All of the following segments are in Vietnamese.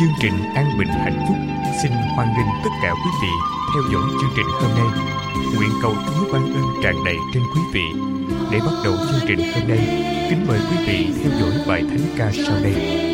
Chương trình an bình hạnh phúc xin hoan nghênh tất cả quý vị theo dõi chương trình hôm nay. Nguyện cầu chúa ban ơn tràn đầy trên quý vị. Để bắt đầu chương trình hôm nay, kính mời quý vị theo dõi bài thánh ca sau đây.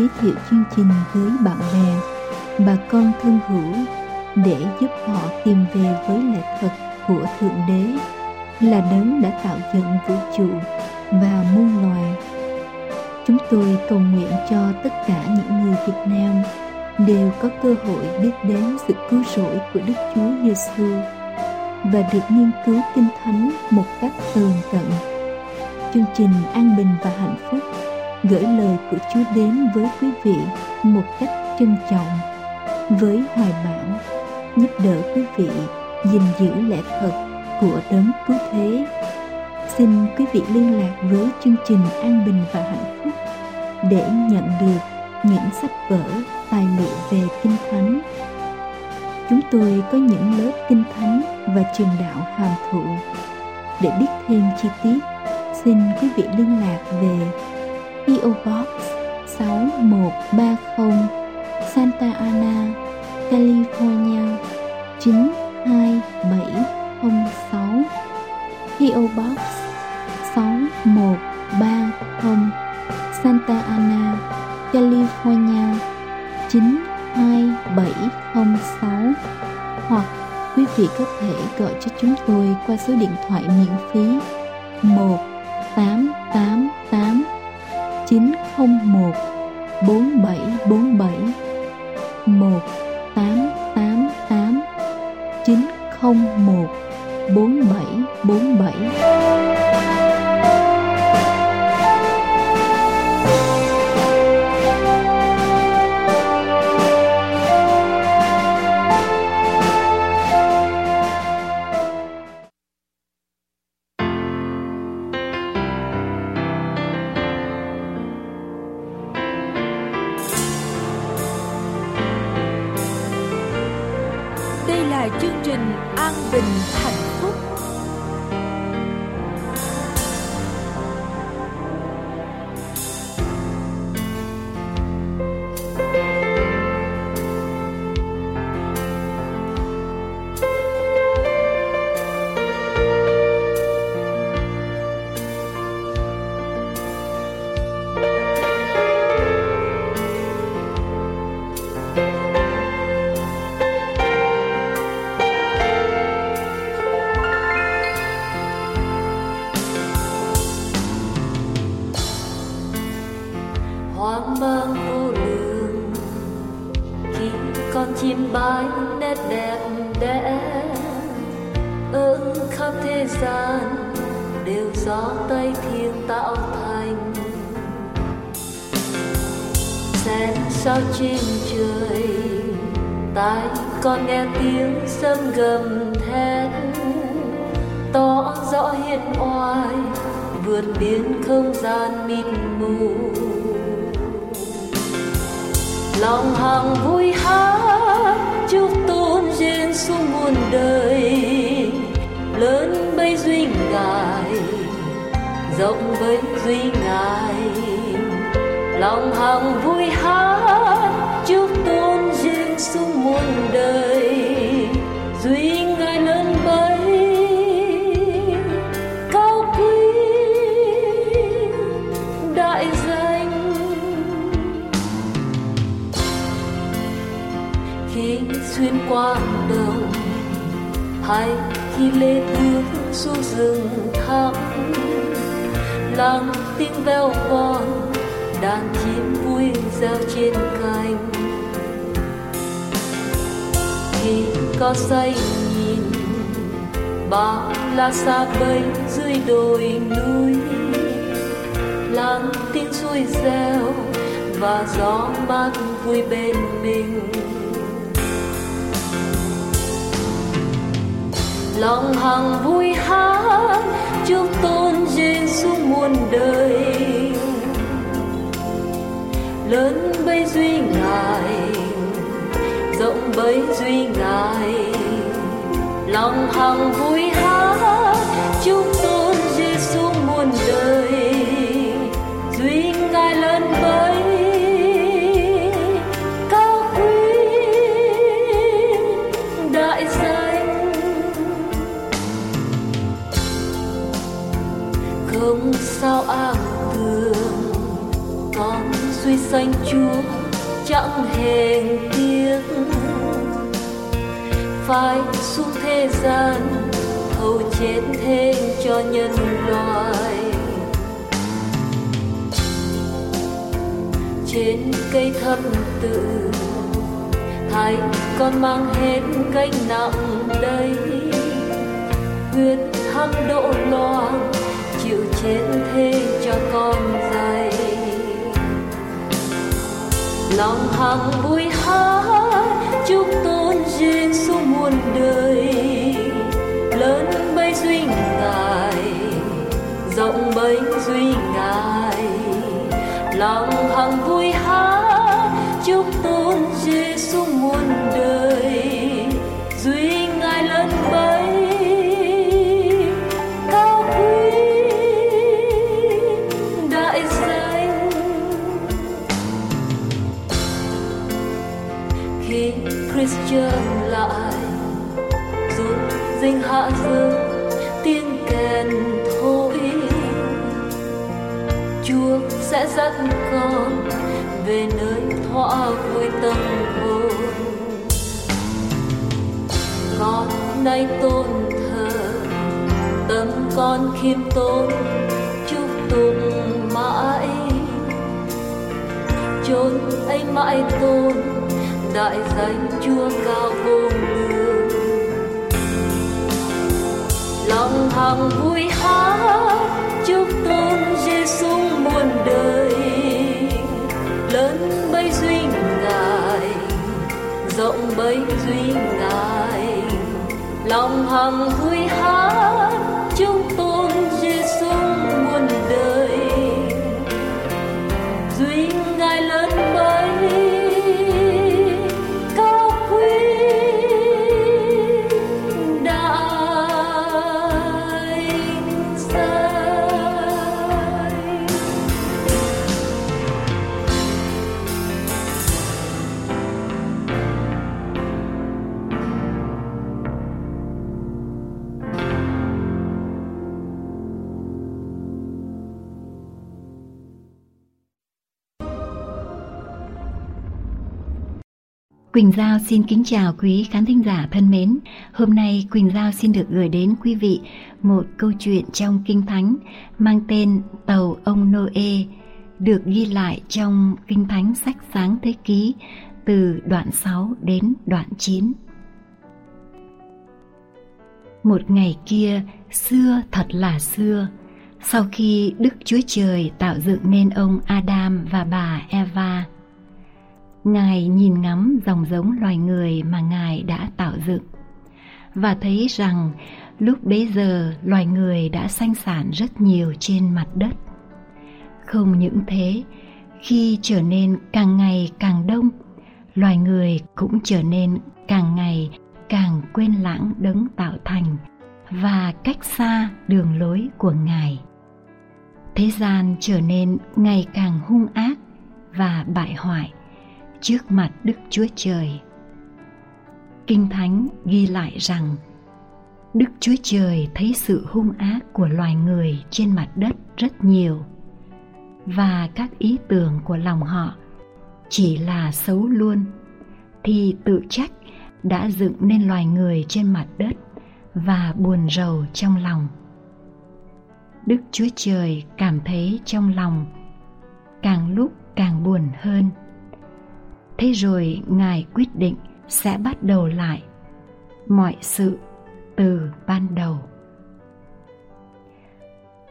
Giới thiệu chương trình với bạn bè, bà con thân hữu để giúp họ tìm về với lẽ thật của Thượng Đế là đấng đã tạo dựng vũ trụ và muôn loài. Chúng tôi cầu nguyện cho tất cả những người Việt Nam đều có cơ hội biết đến sự cứu rỗi của Đức Chúa Giêsu và được nghiên cứu Kinh Thánh một cách tường tận. Chương trình An Bình và Hạnh Phúc gửi lời của Chúa đến với quý vị một cách trân trọng, với hoài bão, giúp đỡ quý vị gìn giữ lẽ thật của đấng cứu thế. Xin quý vị liên lạc với chương trình An Bình và Hạnh Phúc để nhận được những sách vở, tài liệu về Kinh Thánh Chúng tôi có những lớp kinh thánh và truyền đạo hàm thụ. Để biết thêm chi tiết, xin quý vị liên lạc về PO Box 6130 Santa Ana, California 92706 PO Box 6130 Santa Ana, California 92706 hoặc quý vị có thể gọi cho chúng tôi qua số điện thoại miễn phí 1 8 901 4747 1 888 901 4747 bảy tai, con nghe tiếng sấm gầm thét. Tỏ rõ hiện oai, vượt biên không gian mịt mù. Lòng hằng vui hát, chúc tôn Giêsu muôn đời. Lớn bấy duy ngài, rộng bấy duy ngài. Lòng hằng vui hát, chúc tôn Giêsu muôn đời, duy ngài lớn bấy. Cao quý đại danh. Khi xuyên qua đồng hay khi lê bước xuống rừng thẳm lắng tiếng veo von đàn chim vui reo trên cành có say nhìn. Bao la xa bay dưới đồi núi. Lắng tiếng suối reo và gió mát vui bên mình. Lòng hằng vui hát, chúc tôn Giêsu muôn đời. Lớn bay duy ngài rộng bấy duy ngài. Lòng hằng vui hát, chúc tôn Giêsu muôn đời. Duy ngài lớn bấy cao quý đại danh. Không sao ảo tường, con suy sanh chúa chẳng hề tiếc. Phải xuống thế gian hầu chết thêm cho nhân loại. Trên cây thập tự thay con mang hết gánh nặng đây. Huyết thăng độ loang chịu chết thế cho con dài lòng hằng vui hát, chúc tôn Giêsu muôn đời. Lớn bấy duy ngài, rộng bấy duy ngài. Lòng hằng vui hát, chúc tôn Trở lại. Rung dinh hạ dương tiếng kèn thôi Chúa sẽ dẫn con về nơi thỏa vui tâm hồn. Con nay tôn thờ, tâm con khiêm tốn, chúc tụng mãi. Chốn ấy mãi tôn đại danh chúa cao vô lượng. Lòng hằng vui hát chúc tôn giêsu muôn đời. Lớn bấy duy ngài, rộng bấy duy ngài. Lòng hằng vui hát Quỳnh Giao xin kính chào quý khán thính giả thân mến. Hôm nay Quỳnh Giao xin được gửi đến quý vị một câu chuyện trong Kinh Thánh mang tên Tàu ông Noe được ghi lại trong Kinh Thánh sách sáng thế ký từ đoạn 6 đến đoạn 9. Một ngày kia, xưa thật là xưa, sau khi Đức Chúa Trời tạo dựng nên ông Adam và bà Eva, Ngài nhìn ngắm dòng giống loài người mà Ngài đã tạo dựng và thấy rằng lúc bấy giờ loài người đã sanh sản rất nhiều trên mặt đất. Không những thế, khi trở nên càng ngày càng đông, loài người cũng trở nên càng ngày càng quên lãng đấng tạo thành và cách xa đường lối của Ngài. Thế gian trở nên ngày càng hung ác và bại hoại trước mặt Đức Chúa Trời. Kinh Thánh ghi lại rằng, Đức Chúa Trời thấy sự hung ác của loài người trên mặt đất rất nhiều, và các ý tưởng của lòng họ chỉ là xấu luôn, thì tự trách đã dựng nên loài người trên mặt đất và buồn rầu trong lòng. Đức Chúa Trời cảm thấy trong lòng càng lúc càng buồn hơn thế rồi ngài quyết định sẽ bắt đầu lại mọi sự từ ban đầu.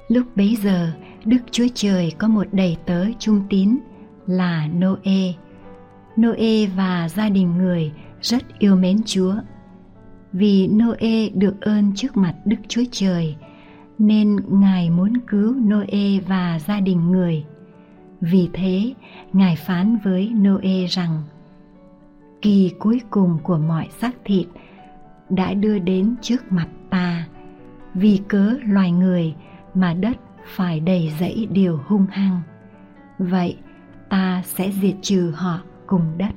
Lúc bấy giờ, đức chúa trời có một đầy tớ trung tín là noe. Noe và gia đình người rất yêu mến chúa. Vì noe được ơn trước mặt đức chúa trời, nên ngài muốn cứu noe và gia đình người vì thế, Ngài phán với Noe rằng Kỳ cuối cùng của mọi xác thịt đã đưa đến trước mặt ta Vì cớ loài người mà đất phải đầy dẫy điều hung hăng. Vậy ta sẽ diệt trừ họ cùng đất.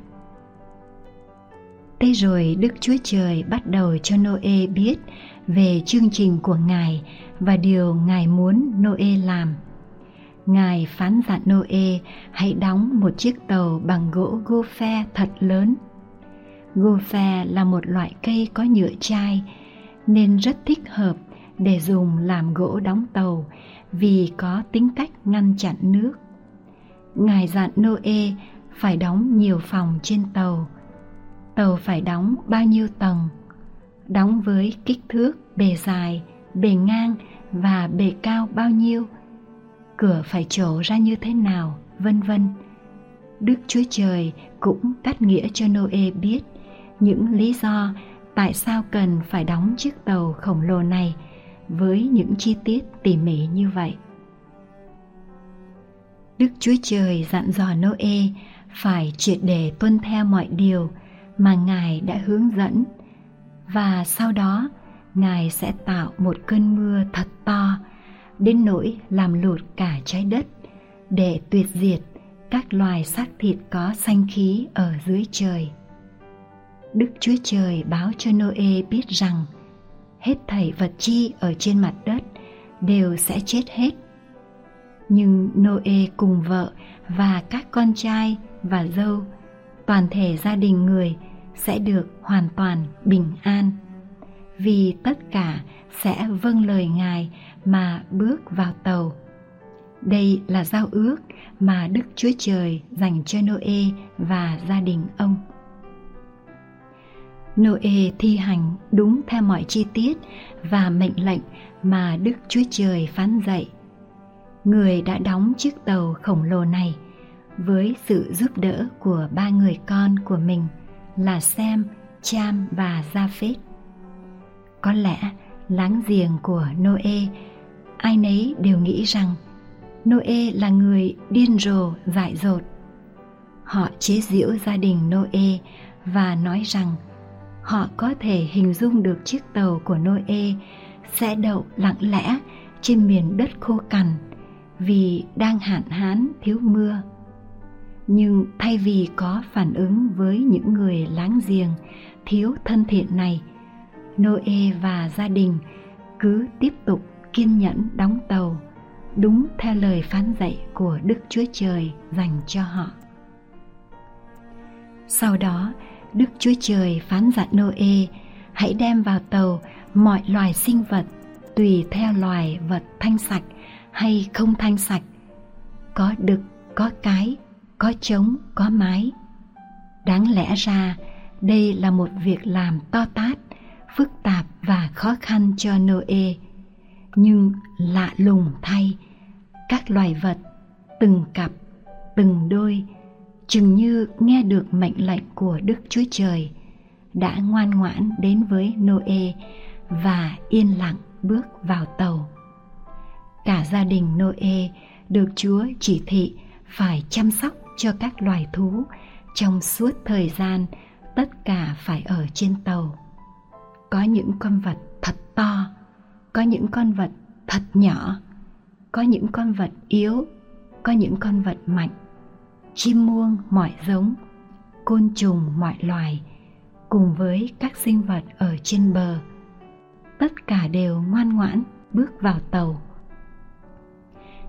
Thế rồi Đức Chúa Trời bắt đầu cho Noe biết về chương trình của Ngài và điều Ngài muốn Noe làm – Ngài phán dặn Noe hãy đóng một chiếc tàu bằng gỗ gophe thật lớn. Gophe là một loại cây có nhựa chai nên rất thích hợp để dùng làm gỗ đóng tàu vì có tính cách ngăn chặn nước. Ngài dặn Noe phải đóng nhiều phòng trên tàu. Tàu phải đóng bao nhiêu tầng? Đóng với kích thước bề dài, bề ngang và bề cao bao nhiêu? Cửa phải trổ ra như thế nào, vân vân. Đức Chúa Trời cũng cắt nghĩa cho Noe biết những lý do tại sao cần phải đóng chiếc tàu khổng lồ này với những chi tiết tỉ mỉ như vậy. Đức Chúa Trời dặn dò Noe phải triệt để tuân theo mọi điều mà Ngài đã hướng dẫn và sau đó Ngài sẽ tạo một cơn mưa thật to đến nỗi làm lụt cả trái đất để tuyệt diệt các loài xác thịt có sanh khí ở dưới trời. Đức Chúa Trời báo cho Noe biết rằng hết thảy vật chi ở trên mặt đất đều sẽ chết hết. Nhưng Noe cùng vợ và các con trai và dâu, toàn thể gia đình người sẽ được hoàn toàn bình an. Vì tất cả sẽ vâng lời Ngài mà bước vào tàu. Đây là giao ước mà Đức Chúa Trời dành cho Noe và gia đình ông. Noe thi hành đúng theo mọi chi tiết và mệnh lệnh mà Đức Chúa Trời phán dạy. Người đã đóng chiếc tàu khổng lồ này với sự giúp đỡ của ba người con của mình là Sem, Cham và Japheth. Có lẽ láng giềng của Noe ai nấy đều nghĩ rằng Noe là người điên rồ dại dột. Họ chế giễu gia đình Noe và nói rằng họ có thể hình dung được chiếc tàu của Noe sẽ đậu lặng lẽ trên miền đất khô cằn vì đang hạn hán thiếu mưa. Nhưng thay vì có phản ứng với những người láng giềng thiếu thân thiện này, Noe và gia đình cứ tiếp tục kiên nhẫn đóng tàu đúng theo lời phán dạy của Đức Chúa Trời dành cho họ. Sau đó, Đức Chúa Trời phán dặn Noe hãy đem vào tàu mọi loài sinh vật tùy theo loài vật thanh sạch hay không thanh sạch, có đực, có cái, có trống, có mái. Đáng lẽ ra đây là một việc làm to tát, phức tạp và khó khăn cho Noe. Nhưng lạ lùng thay, các loài vật, từng cặp, từng đôi, chừng như nghe được mệnh lệnh của Đức Chúa Trời, đã ngoan ngoãn đến với Noe và yên lặng bước vào tàu. Cả gia đình Noe được Chúa chỉ thị phải chăm sóc cho các loài thú trong suốt thời gian tất cả phải ở trên tàu. Có những con vật thật to, có những con vật thật nhỏ, có những con vật yếu, có những con vật mạnh, chim muông mọi giống, côn trùng mọi loài, cùng với các sinh vật ở trên bờ. Tất cả đều ngoan ngoãn bước vào tàu.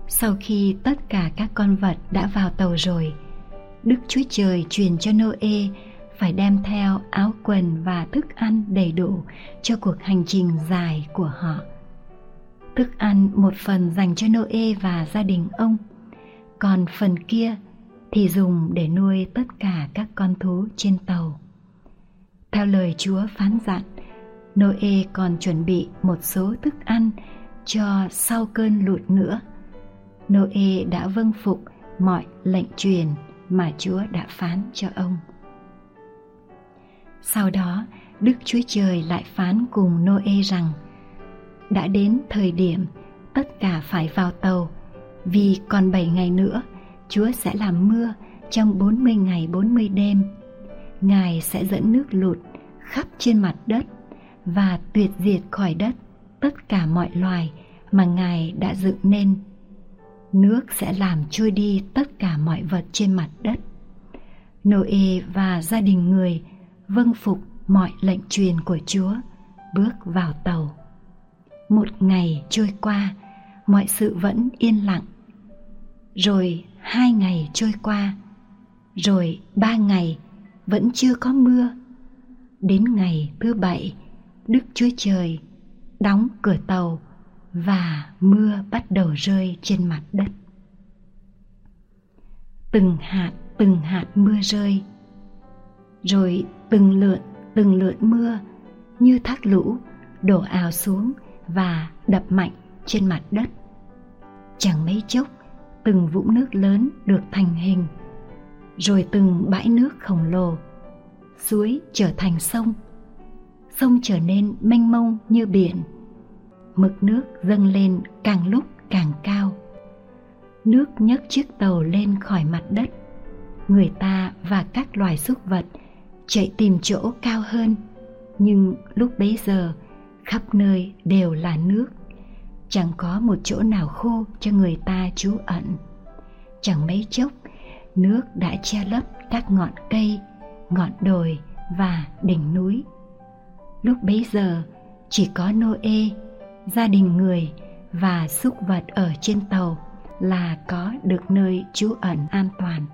Sau khi tất cả các con vật đã vào tàu rồi, Đức Chúa Trời truyền cho Noe phải đem theo áo quần và thức ăn đầy đủ cho cuộc hành trình dài của họ. Thức ăn một phần dành cho Noe và gia đình ông, còn phần kia thì dùng để nuôi tất cả các con thú trên tàu. Theo lời Chúa phán dặn, Noe còn chuẩn bị một số thức ăn cho sau cơn lụt nữa. Noe đã vâng phục mọi lệnh truyền mà Chúa đã phán cho ông. Sau đó, Đức Chúa Trời lại phán cùng Noe rằng đã đến thời điểm tất cả phải vào tàu vì còn 7 ngày nữa Chúa sẽ làm mưa trong 40 ngày 40 đêm. Ngài sẽ dẫn nước lụt khắp trên mặt đất và tuyệt diệt khỏi đất tất cả mọi loài mà Ngài đã dựng nên. Nước sẽ làm trôi đi tất cả mọi vật trên mặt đất. Noe và gia đình người vâng phục mọi lệnh truyền của Chúa, bước vào tàu. Một ngày trôi qua, mọi sự vẫn yên lặng. Rồi hai ngày trôi qua, rồi ba ngày vẫn chưa có mưa. Đến ngày thứ bảy, Đức Chúa Trời đóng cửa tàu và mưa bắt đầu rơi trên mặt đất. Từng hạt từng hạt mưa rơi, rồi từng lượn từng lượn mưa như thác lũ đổ ào xuống và đập mạnh trên mặt đất. Chẳng mấy chốc, từng vũng nước lớn được thành hình, rồi từng bãi nước khổng lồ, suối trở thành sông, sông trở nên mênh mông như biển. Mực nước dâng lên càng lúc càng cao. Nước nhấc chiếc tàu lên khỏi mặt đất. Người ta và các loài súc vật chạy tìm chỗ cao hơn, nhưng lúc bấy giờ khắp nơi đều là nước chẳng có một chỗ nào khô cho người ta trú ẩn chẳng mấy chốc nước đã che lấp các ngọn cây ngọn đồi và đỉnh núi. Lúc bấy giờ chỉ có Noe, gia đình người và súc vật ở trên tàu là có được nơi trú ẩn an toàn.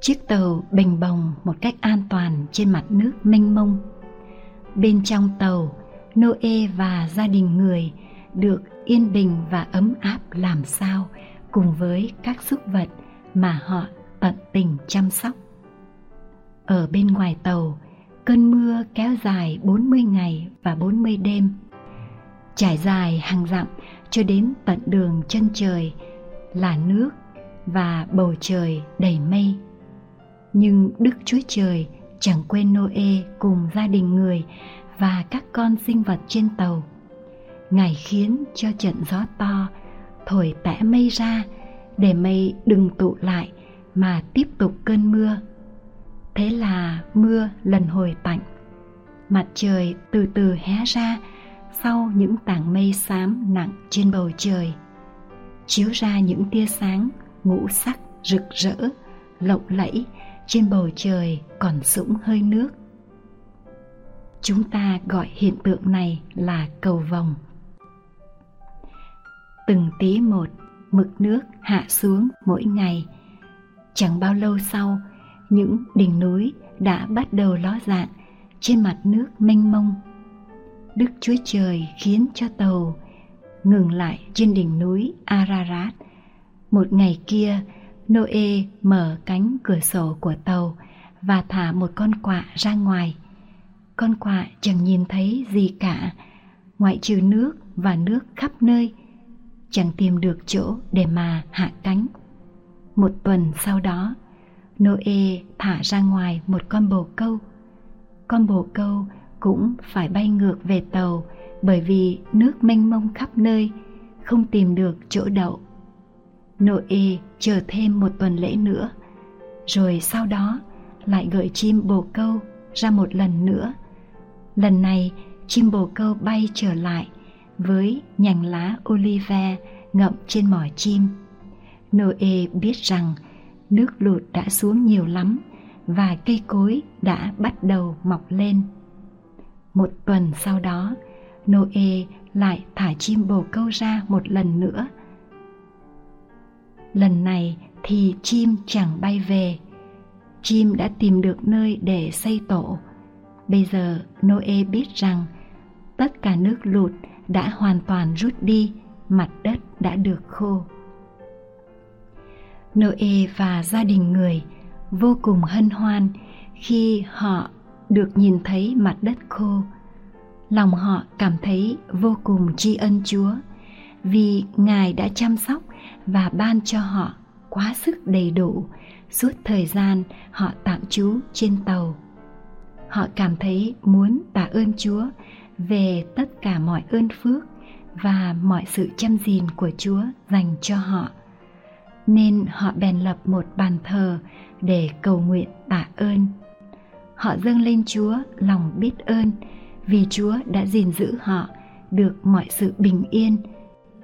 Chiếc tàu bình bồng một cách an toàn trên mặt nước mênh mông. Bên trong tàu, Noe và gia đình người được yên bình và ấm áp làm sao cùng với các súc vật mà họ tận tình chăm sóc. Ở bên ngoài tàu, cơn mưa kéo dài 40 ngày và 40 đêm. Trải dài hàng dặm cho đến tận đường chân trời là nước và bầu trời đầy mây. Nhưng Đức Chúa Trời chẳng quên Noe cùng gia đình người và các con sinh vật trên tàu. Ngài khiến cho trận gió to thổi tẽ mây ra để mây đừng tụ lại mà tiếp tục cơn mưa. Thế là mưa lần hồi tạnh. Mặt trời từ từ hé ra sau những tảng mây xám nặng trên bầu trời, chiếu ra những tia sáng ngũ sắc rực rỡ, lộng lẫy trên bầu trời còn sũng hơi nước. Chúng ta gọi hiện tượng này là cầu vồng. Từng tí một, mực nước hạ xuống mỗi ngày. Chẳng bao lâu sau, những đỉnh núi đã bắt đầu ló dạng trên mặt nước mênh mông. Đức Chúa Trời khiến cho tàu ngừng lại trên đỉnh núi Ararat. Một ngày kia, Noe mở cánh cửa sổ của tàu và thả một con quạ ra ngoài. Con quạ chẳng nhìn thấy gì cả, ngoại trừ nước và nước khắp nơi, chẳng tìm được chỗ để mà hạ cánh. Một tuần sau đó, Noe thả ra ngoài một con bồ câu. Con bồ câu cũng phải bay ngược về tàu bởi vì nước mênh mông khắp nơi, không tìm được chỗ đậu. Noe chờ thêm một tuần lễ nữa, rồi sau đó lại gợi chim bồ câu ra một lần nữa. Lần này chim bồ câu bay trở lại với nhành lá olive ngậm trên mỏ chim. Noe biết rằng nước lụt đã xuống nhiều lắm và cây cối đã bắt đầu mọc lên. Một tuần sau đó, Noe lại thả chim bồ câu ra một lần nữa. Lần này thì chim chẳng bay về. Chim đã tìm được nơi để xây tổ. Bây giờ Noe biết rằng tất cả nước lụt đã hoàn toàn rút đi, mặt đất đã được khô. Noe và gia đình người vô cùng hân hoan khi họ được nhìn thấy mặt đất khô. Lòng họ cảm thấy vô cùng tri ân Chúa vì Ngài đã chăm sóc và ban cho họ quá sức đầy đủ suốt thời gian họ tạm trú trên tàu. Họ cảm thấy muốn tạ ơn Chúa về tất cả mọi ơn phước và mọi sự chăm gìn của Chúa dành cho họ nên họ bèn lập một bàn thờ để cầu nguyện tạ ơn. Họ dâng lên Chúa lòng biết ơn vì Chúa đã gìn giữ họ được mọi sự bình yên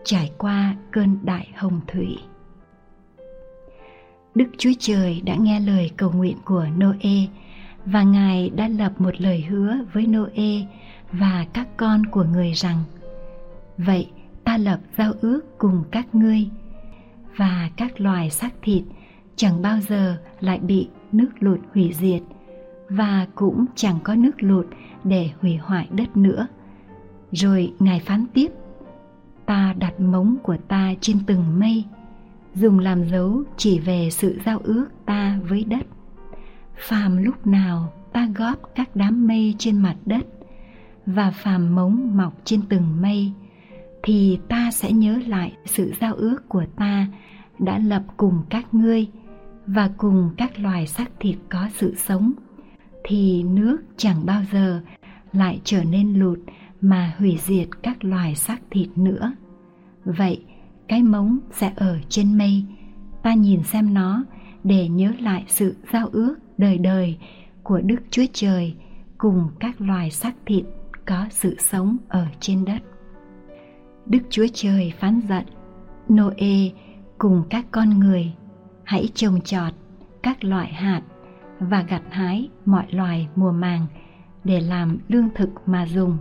trải qua cơn đại hồng thủy. Đức Chúa Trời đã nghe lời cầu nguyện của Noe và Ngài đã lập một lời hứa với Noe và các con của người rằng, Vậy ta lập giao ước cùng các ngươi và các loài xác thịt chẳng bao giờ lại bị nước lụt hủy diệt và cũng chẳng có nước lụt để hủy hoại đất nữa rồi ngài phán tiếp ta đặt móng của ta trên từng mây, dùng làm dấu chỉ về sự giao ước ta với đất. Phàm lúc nào ta góp các đám mây trên mặt đất và phàm móng mọc trên từng mây, thì ta sẽ nhớ lại sự giao ước của ta đã lập cùng các ngươi và cùng các loài xác thịt có sự sống, thì nước chẳng bao giờ lại trở nên lụt mà hủy diệt các loài xác thịt nữa. Vậy, cái mống sẽ ở trên mây. Ta nhìn xem nó để nhớ lại sự giao ước đời đời của đức chúa trời cùng các loài xác thịt có sự sống ở trên đất. Đức chúa trời phán giận noe cùng các con người, hãy trồng trọt các loại hạt và gặt hái mọi loài mùa màng để làm lương thực mà dùng.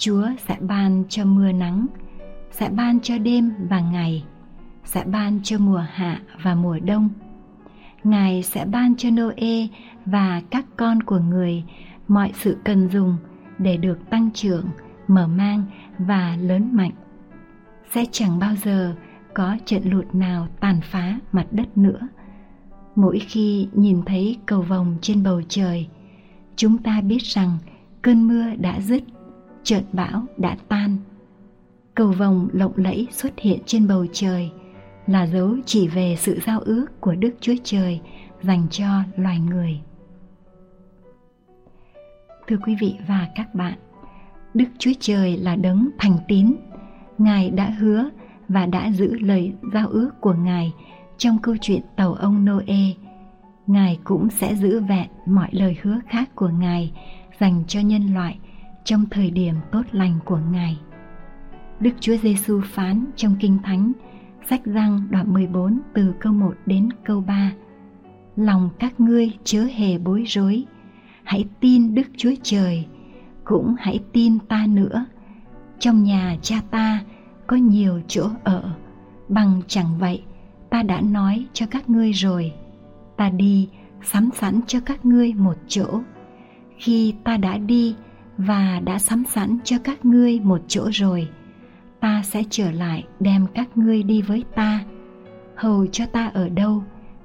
Chúa sẽ ban cho mưa nắng, sẽ ban cho đêm và ngày, sẽ ban cho mùa hạ và mùa đông. Ngài sẽ ban cho Noe và các con của người mọi sự cần dùng để được tăng trưởng, mở mang và lớn mạnh. Sẽ chẳng bao giờ có trận lụt nào tàn phá mặt đất nữa. Mỗi khi nhìn thấy cầu vồng trên bầu trời, chúng ta biết rằng cơn mưa đã dứt, trận bão đã tan. Cầu vồng lộng lẫy xuất hiện trên bầu trời là dấu chỉ về sự giao ước của Đức Chúa Trời dành cho loài người. Thưa quý vị và các bạn, Đức Chúa Trời là đấng thành tín. Ngài đã hứa và đã giữ lời giao ước của Ngài trong câu chuyện tàu ông Noe. Ngài cũng sẽ giữ vẹn mọi lời hứa khác của Ngài dành cho nhân loại trong thời điểm tốt lành của Ngài. Đức Chúa Giêsu phán trong Kinh Thánh, sách răng đoạn 14 từ câu 1 đến câu 3. Lòng các ngươi chớ hề bối rối, hãy tin Đức Chúa Trời, cũng hãy tin ta nữa. Trong nhà cha ta có nhiều chỗ ở, bằng chẳng vậy ta đã nói cho các ngươi rồi. Ta đi sắm sẵn cho các ngươi một chỗ. Khi ta đã đi và đã sắm sẵn cho các ngươi một chỗ rồi, ta sẽ trở lại đem các ngươi đi với ta. Hầu cho ta ở đâu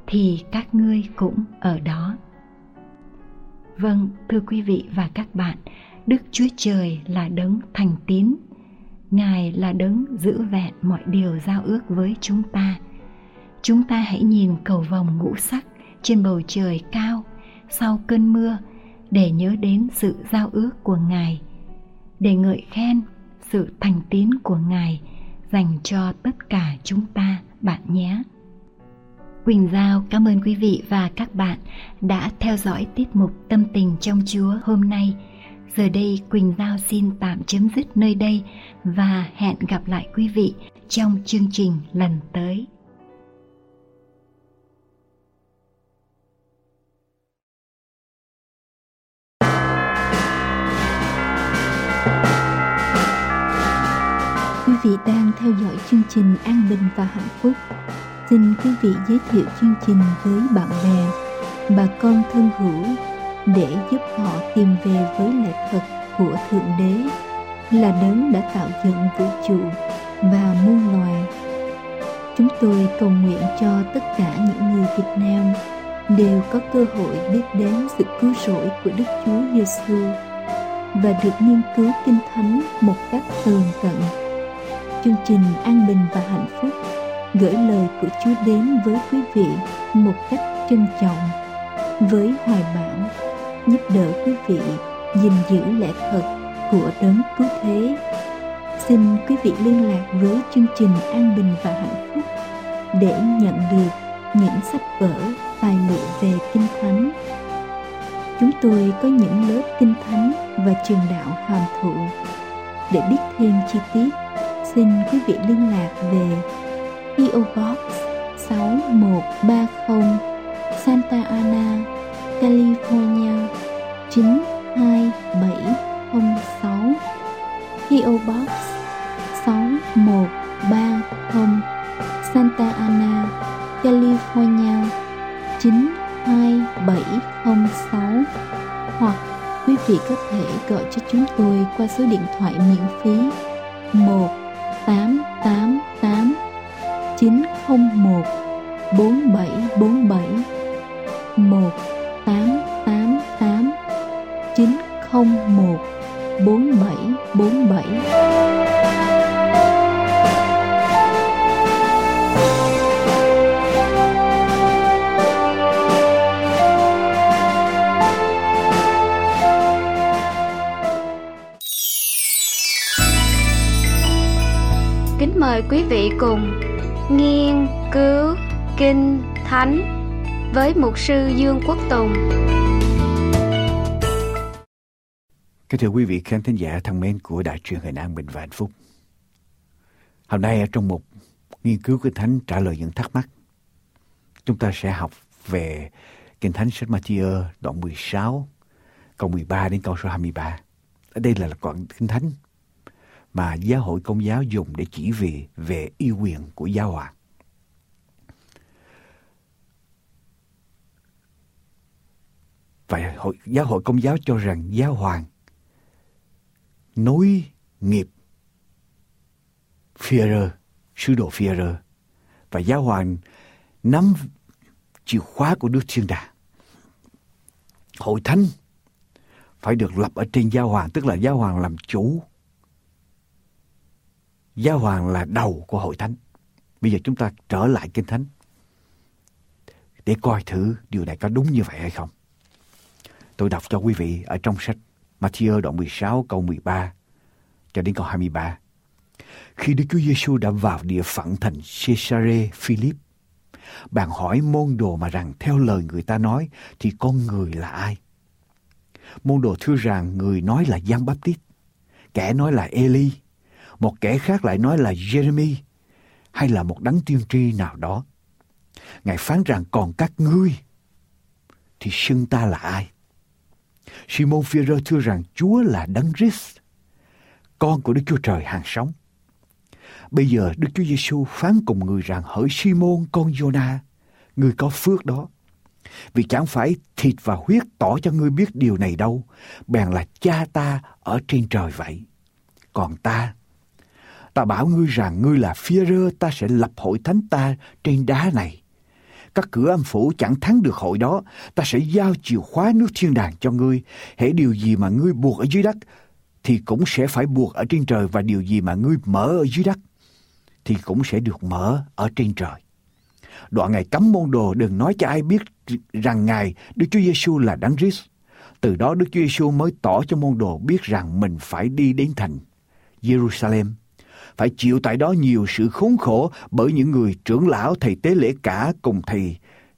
thì các ngươi cũng ở đó. Vâng, thưa quý vị và các bạn, Đức Chúa Trời là đấng thành tín. Ngài là đấng giữ vẹn mọi điều giao ước với chúng ta. Chúng ta hãy nhìn cầu vồng ngũ sắc trên bầu trời cao sau cơn mưa để nhớ đến sự giao ước của Ngài, để ngợi khen sự thành tín của Ngài dành cho tất cả chúng ta bạn nhé. Quỳnh Giao cảm ơn quý vị và các bạn đã theo dõi tiết mục Tâm tình trong Chúa hôm nay. Giờ đây Quỳnh Giao xin tạm chấm dứt nơi đây và hẹn gặp lại quý vị trong chương trình lần tới. Vị đang theo dõi chương trình An Bình và Hạnh Phúc xin quý vị giới thiệu chương trình với bạn bè, bà con thân hữu để giúp họ tìm về với lẽ thật của Thượng Đế là đấng đã tạo dựng vũ trụ và muôn loài. Chúng tôi cầu nguyện cho tất cả những người Việt Nam đều có cơ hội biết đến sự cứu rỗi của Đức Chúa Giêsu và được nghiên cứu Kinh Thánh một cách tường tận. Chương trình An Bình và Hạnh Phúc, gửi lời của Chúa đến với quý vị một cách trân trọng, với hoài bão, giúp đỡ quý vị gìn giữ lẽ thật của đấng cứu thế. Xin quý vị liên lạc với chương trình an bình và hạnh phúc để nhận được những sách vở, tài liệu về kinh thánh. Chúng tôi có những lớp kinh thánh và trường đạo hàm thụ để biết thêm chi tiết xin quý vị liên lạc về PO Box 6130 Santa Ana, California 92706 PO Box 6130 Santa Ana, California 92706 hoặc quý vị có thể gọi cho chúng tôi qua số điện thoại miễn phí 1 888 901 4747 1888 901 4747 mời quý vị cùng nghiên cứu kinh thánh với mục sư Dương Quốc Tùng. Kính thưa quý vị khán thính giả thân mến của Đài truyền hình An Bình và Hạnh Phúc. Hôm nay ở trong mục nghiên cứu kinh thánh trả lời những thắc mắc, chúng ta sẽ học về Kinh Thánh sách Matthew đoạn 16 câu 13 đến câu số 23. Ở đây là đoạn Kinh Thánh mà giáo hội công giáo dùng để chỉ về về yêu quyền của giáo hoàng. Và hội, giáo hội công giáo cho rằng giáo hoàng nối nghiệp Führer, sứ đồ Führer và giáo hoàng nắm chìa khóa của Đức Thiên Đàng. Hội thánh phải được lập ở trên giáo hoàng, tức là giáo hoàng làm chủ. Giáo hoàng là đầu của hội thánh. Bây giờ chúng ta trở lại kinh thánh để coi thử điều này có đúng như vậy hay không. Tôi đọc cho quý vị ở trong sách Matthew đoạn 16 câu 13 cho đến câu 23. Khi Đức Chúa Giêsu đã vào địa phận thành Caesarea Philip, bạn hỏi môn đồ mà rằng theo lời người ta nói thì con người là ai? Môn đồ thưa rằng người nói là Giăng Baptist, kẻ nói là Eli, một kẻ khác lại nói là Jeremy hay là một đấng tiên tri nào đó. Ngài phán rằng còn các ngươi thì xưng ta là ai? Simon Peter thưa rằng Chúa là đấng Christ, con của Đức Chúa Trời hàng sống. Bây giờ Đức Chúa Giêsu phán cùng người rằng hỡi Simon con Jonah, người có phước đó. Vì chẳng phải thịt và huyết tỏ cho ngươi biết điều này đâu, bèn là cha ta ở trên trời vậy. Còn ta, ta bảo ngươi rằng ngươi là phía rơ ta sẽ lập hội thánh ta trên đá này. Các cửa âm phủ chẳng thắng được hội đó, ta sẽ giao chìa khóa nước thiên đàng cho ngươi. Hễ điều gì mà ngươi buộc ở dưới đất, thì cũng sẽ phải buộc ở trên trời và điều gì mà ngươi mở ở dưới đất thì cũng sẽ được mở ở trên trời. Đoạn Ngài cấm môn đồ đừng nói cho ai biết rằng Ngài Đức Chúa Giêsu là Đấng Christ. Từ đó Đức Chúa Giêsu mới tỏ cho môn đồ biết rằng mình phải đi đến thành Jerusalem, phải chịu tại đó nhiều sự khốn khổ bởi những người trưởng lão thầy tế lễ cả cùng thầy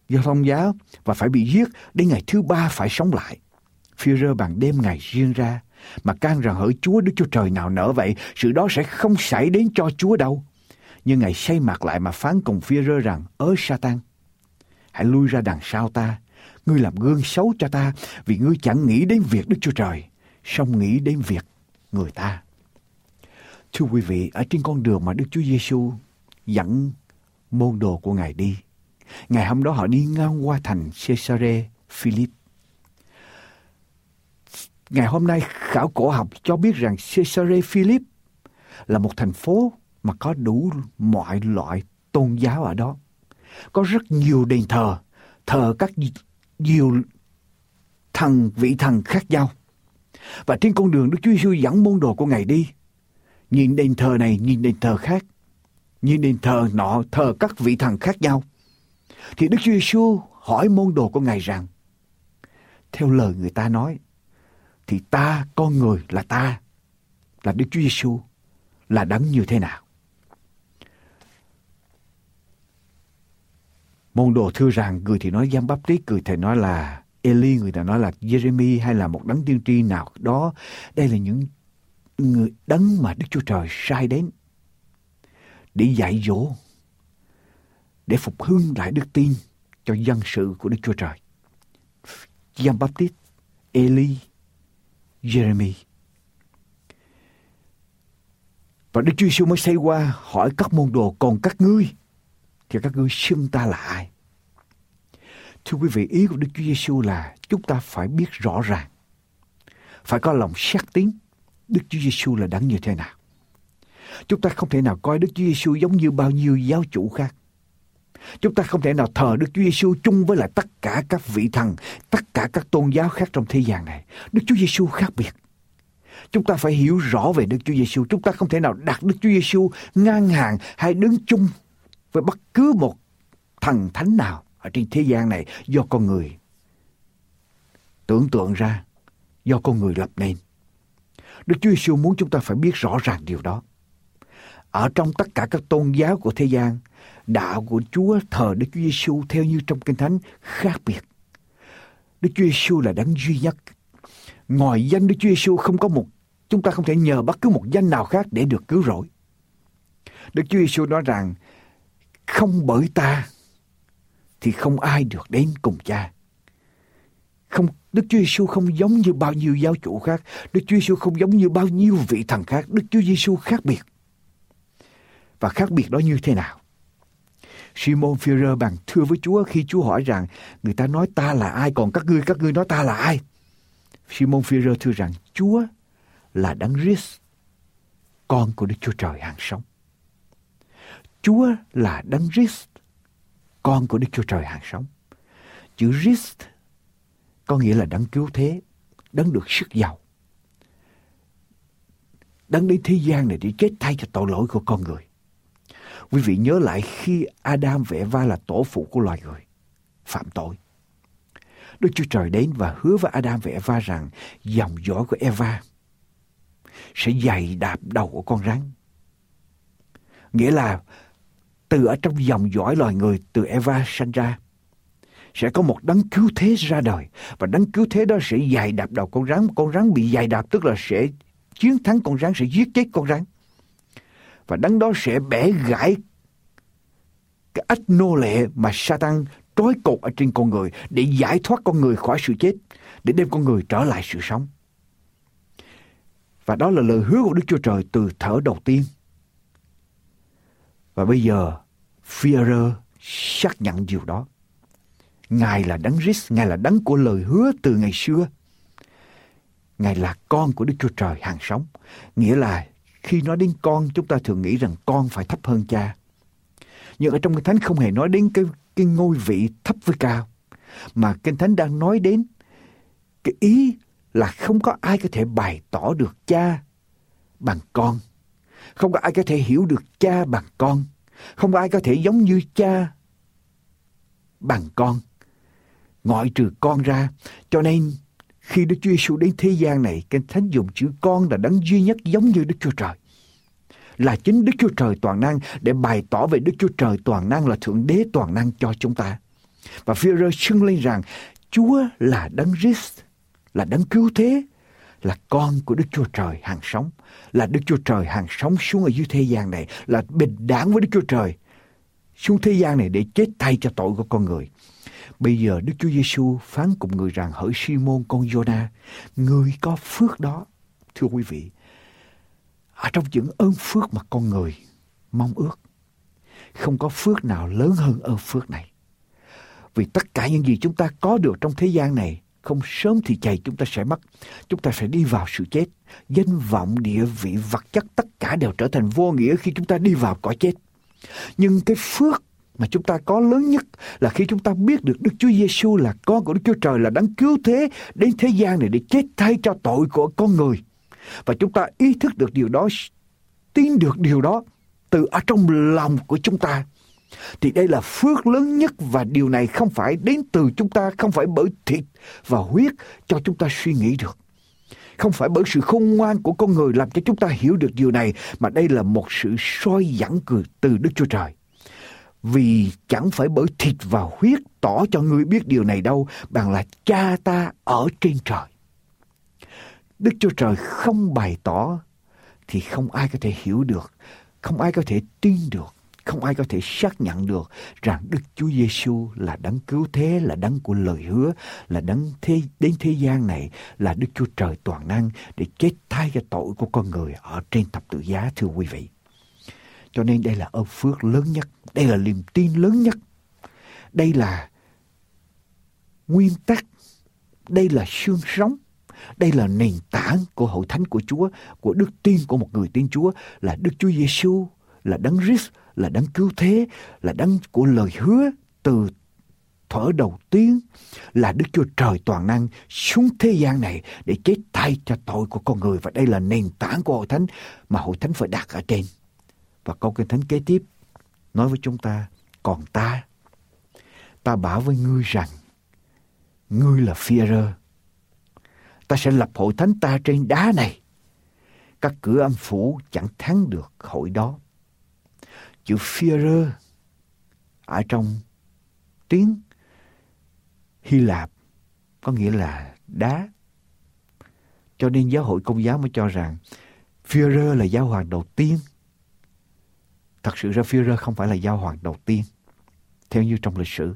do thông giáo và phải bị giết đến ngày thứ ba phải sống lại. Phi-rơ bằng đêm ngày riêng ra mà can rằng hỡi Chúa Đức Chúa Trời nào nỡ vậy, sự đó sẽ không xảy đến cho Chúa đâu. Nhưng Ngài say mặt lại mà phán cùng phía rơ rằng, ớ Satan, hãy lui ra đằng sau ta, ngươi làm gương xấu cho ta, vì ngươi chẳng nghĩ đến việc Đức Chúa Trời, song nghĩ đến việc người ta. Thưa quý vị, ở trên con đường mà Đức Chúa Giêsu dẫn môn đồ của Ngài đi, ngày hôm đó họ đi ngang qua thành Caesarea Philip. Ngày hôm nay khảo cổ học cho biết rằng Caesarea Philip là một thành phố mà có đủ mọi loại tôn giáo ở đó. Có rất nhiều đền thờ, thờ các nhiều thần, vị thần khác nhau. Và trên con đường Đức Chúa Giêsu dẫn môn đồ của Ngài đi. Nhìn đền thờ này, nhìn đền thờ khác. Nhìn đền thờ nọ, thờ các vị thần khác nhau. Thì Đức Chúa Giêsu hỏi môn đồ của Ngài rằng, theo lời người ta nói, thì ta, con người là ta, là Đức Chúa Giêsu là đấng như thế nào? Môn đồ thưa rằng người thì nói Giăng tí người thì nói là Eli, người ta nói là Jeremy hay là một đấng tiên tri nào đó. Đây là những người đấng mà Đức Chúa Trời sai đến để dạy dỗ, để phục hưng lại đức tin cho dân sự của Đức Chúa Trời. Giăng Baptist, Eli, Jeremy. Và Đức Chúa Giêsu mới xây qua hỏi các môn đồ còn các ngươi thì các ngươi xưng ta là ai? Thưa quý vị, ý của Đức Chúa Giêsu là chúng ta phải biết rõ ràng, phải có lòng xác tín Đức Chúa Giêsu là đấng như thế nào. Chúng ta không thể nào coi Đức Chúa Giêsu giống như bao nhiêu giáo chủ khác. Chúng ta không thể nào thờ Đức Chúa Giêsu chung với lại tất cả các vị thần, tất cả các tôn giáo khác trong thế gian này. Đức Chúa Giêsu khác biệt. Chúng ta phải hiểu rõ về Đức Chúa Giêsu. Chúng ta không thể nào đặt Đức Chúa Giêsu ngang hàng hay đứng chung với bất cứ một thần thánh nào ở trên thế gian này do con người tưởng tượng ra, do con người lập nên. Đức Chúa Giêsu muốn chúng ta phải biết rõ ràng điều đó. Ở trong tất cả các tôn giáo của thế gian, đạo của Chúa thờ Đức Chúa Giêsu theo như trong Kinh Thánh khác biệt. Đức Chúa Giêsu là đấng duy nhất. Ngoài danh Đức Chúa Giêsu không có một chúng ta không thể nhờ bất cứ một danh nào khác để được cứu rỗi. Đức Chúa Giêsu nói rằng không bởi ta thì không ai được đến cùng cha. Không, Đức Chúa Giêsu không giống như bao nhiêu giáo chủ khác. Đức Chúa Giêsu không giống như bao nhiêu vị thần khác. Đức Chúa Giêsu khác biệt. Và khác biệt đó như thế nào? Simon Führer bằng thưa với Chúa khi Chúa hỏi rằng người ta nói ta là ai còn các ngươi các ngươi nói ta là ai? Simon Führer thưa rằng Chúa là Đấng Christ, con của Đức Chúa Trời hàng sống. Chúa là Đấng Christ, con của Đức Chúa Trời hàng sống. Chữ Christ có nghĩa là đấng cứu thế, đấng được sức giàu. Đấng đến thế gian này để chết thay cho tội lỗi của con người. Quý vị nhớ lại khi Adam vẽ vai là tổ phụ của loài người, phạm tội. Đức Chúa Trời đến và hứa với Adam và Eva rằng dòng dõi của Eva sẽ dày đạp đầu của con rắn. Nghĩa là từ ở trong dòng dõi loài người từ Eva sinh ra sẽ có một đấng cứu thế ra đời và đấng cứu thế đó sẽ dài đạp đầu con rắn con rắn bị dài đạp tức là sẽ chiến thắng con rắn sẽ giết chết con rắn và đấng đó sẽ bẻ gãy cái ách nô lệ mà Satan trói cột ở trên con người để giải thoát con người khỏi sự chết, để đem con người trở lại sự sống. Và đó là lời hứa của Đức Chúa Trời từ thở đầu tiên. Và bây giờ, Führer xác nhận điều đó. Ngài là đấng Christ, Ngài là đấng của lời hứa từ ngày xưa. Ngài là con của Đức Chúa Trời hàng sống. Nghĩa là khi nói đến con, chúng ta thường nghĩ rằng con phải thấp hơn cha. Nhưng ở trong kinh thánh không hề nói đến cái, cái ngôi vị thấp với cao. Mà Kinh Thánh đang nói đến cái ý là không có ai có thể bày tỏ được cha bằng con. Không có ai có thể hiểu được cha bằng con. Không có ai có thể giống như cha bằng con. Ngoại trừ con ra. Cho nên khi Đức Chúa Giêsu đến thế gian này, Kinh Thánh dùng chữ con là đấng duy nhất giống như Đức Chúa Trời. Là chính Đức Chúa Trời toàn năng để bày tỏ về Đức Chúa Trời toàn năng là Thượng Đế toàn năng cho chúng ta. Và Führer xưng lên rằng Chúa là đấng Christ, là đấng cứu thế, là con của Đức Chúa Trời hàng sống, là Đức Chúa Trời hàng sống xuống ở dưới thế gian này, là bình đẳng với Đức Chúa Trời xuống thế gian này để chết thay cho tội của con người. Bây giờ Đức Chúa Giêsu phán cùng người rằng hỡi Simon con Jonah, người có phước đó. Thưa quý vị, ở trong những ơn phước mà con người mong ước, không có phước nào lớn hơn ơn phước này. Vì tất cả những gì chúng ta có được trong thế gian này, không sớm thì chạy chúng ta sẽ mất. Chúng ta sẽ đi vào sự chết. Danh vọng, địa vị, vật chất tất cả đều trở thành vô nghĩa khi chúng ta đi vào cõi chết. Nhưng cái phước mà chúng ta có lớn nhất là khi chúng ta biết được Đức Chúa Giêsu là con của Đức Chúa Trời là đấng cứu thế đến thế gian này để chết thay cho tội của con người. Và chúng ta ý thức được điều đó, tin được điều đó từ ở trong lòng của chúng ta. Thì đây là phước lớn nhất và điều này không phải đến từ chúng ta, không phải bởi thịt và huyết cho chúng ta suy nghĩ được. Không phải bởi sự khôn ngoan của con người làm cho chúng ta hiểu được điều này, mà đây là một sự soi dẫn từ Đức Chúa Trời. Vì chẳng phải bởi thịt và huyết tỏ cho ngươi biết điều này đâu, bằng là cha ta ở trên trời. Đức Chúa Trời không bày tỏ thì không ai có thể hiểu được, không ai có thể tin được, không ai có thể xác nhận được rằng Đức Chúa Giêsu là đấng cứu thế, là đấng của lời hứa, là đấng thế đến thế gian này là Đức Chúa Trời toàn năng để chết thay cho tội của con người ở trên thập tự giá thưa quý vị. Cho nên đây là ơn phước lớn nhất, đây là niềm tin lớn nhất. Đây là nguyên tắc, đây là xương sống, đây là nền tảng của hội thánh của Chúa, của đức tin của một người tin Chúa là Đức Chúa Giêsu, là đấng Christ, là đấng cứu thế, là đấng của lời hứa từ thở đầu tiên là Đức Chúa Trời toàn năng xuống thế gian này để chết thay cho tội của con người và đây là nền tảng của hội thánh mà hội thánh phải đặt ở trên. Và câu kinh thánh kế tiếp nói với chúng ta, còn ta, ta bảo với ngươi rằng, ngươi là phi-rơ. Ta sẽ lập hội thánh ta trên đá này. Các cửa âm phủ chẳng thắng được hội đó. Chữ phi-rơ ở trong tiếng Hy Lạp có nghĩa là đá. Cho nên giáo hội công giáo mới cho rằng Führer là giáo hoàng đầu tiên Thật sự ra Führer không phải là giáo hoàng đầu tiên, theo như trong lịch sử.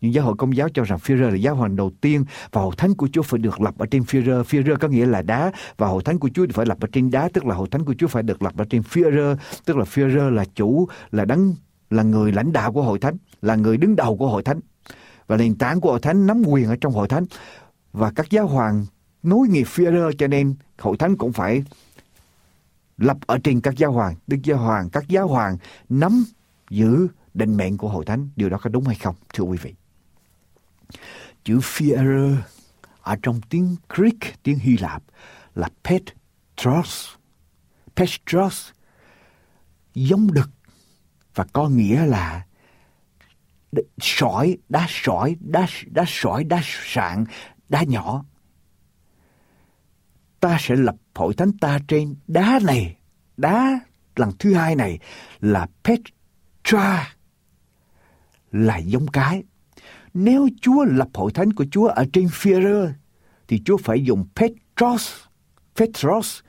nhưng giáo hội công giáo cho rằng Führer là giáo hoàng đầu tiên và hội thánh của Chúa phải được lập ở trên Führer. Führer có nghĩa là đá và hội thánh của Chúa phải lập ở trên đá, tức là hội thánh của Chúa phải được lập ở trên Führer, tức là Führer là chủ, là đấng là người lãnh đạo của hội thánh, là người đứng đầu của hội thánh và nền tảng của hội thánh nắm quyền ở trong hội thánh và các giáo hoàng nối nghiệp Führer cho nên hội thánh cũng phải lập ở trên các giáo hoàng, đức giáo hoàng, các giáo hoàng nắm giữ định mệnh của hội thánh. Điều đó có đúng hay không, thưa quý vị? Chữ Führer ở trong tiếng Greek, tiếng Hy Lạp là Petros. Petros giống đực và có nghĩa là sỏi, đá sỏi, đá, đá sỏi, đá sạn, đá nhỏ. Ta sẽ lập hội thánh ta trên đá này. Đá lần thứ hai này là Petra, là giống cái. Nếu Chúa lập hội thánh của Chúa ở trên Führer, thì Chúa phải dùng Petros, Petros,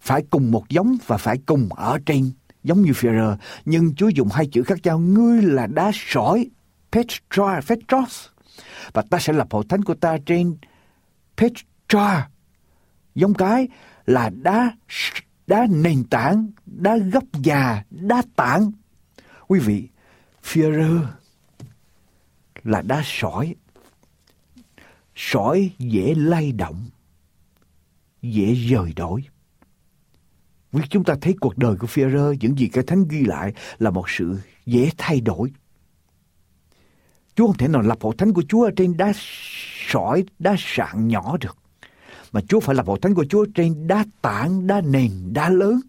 phải cùng một giống và phải cùng ở trên giống như Führer. Nhưng Chúa dùng hai chữ khác nhau, ngươi là đá sỏi, Petra, Petros. Và ta sẽ lập hội thánh của ta trên Petra, giống cái là đá đá nền tảng, đá gấp già, đá tảng. Quý vị, Führer là đá sỏi. Sỏi dễ lay động, dễ rời đổi. Vì chúng ta thấy cuộc đời của Führer, những gì cái thánh ghi lại là một sự dễ thay đổi. Chúa không thể nào lập hội thánh của Chúa ở trên đá sỏi, đá sạn nhỏ được. Mà Chúa phải lập hội thánh của Chúa trên đá tảng, đá nền, đá lớn.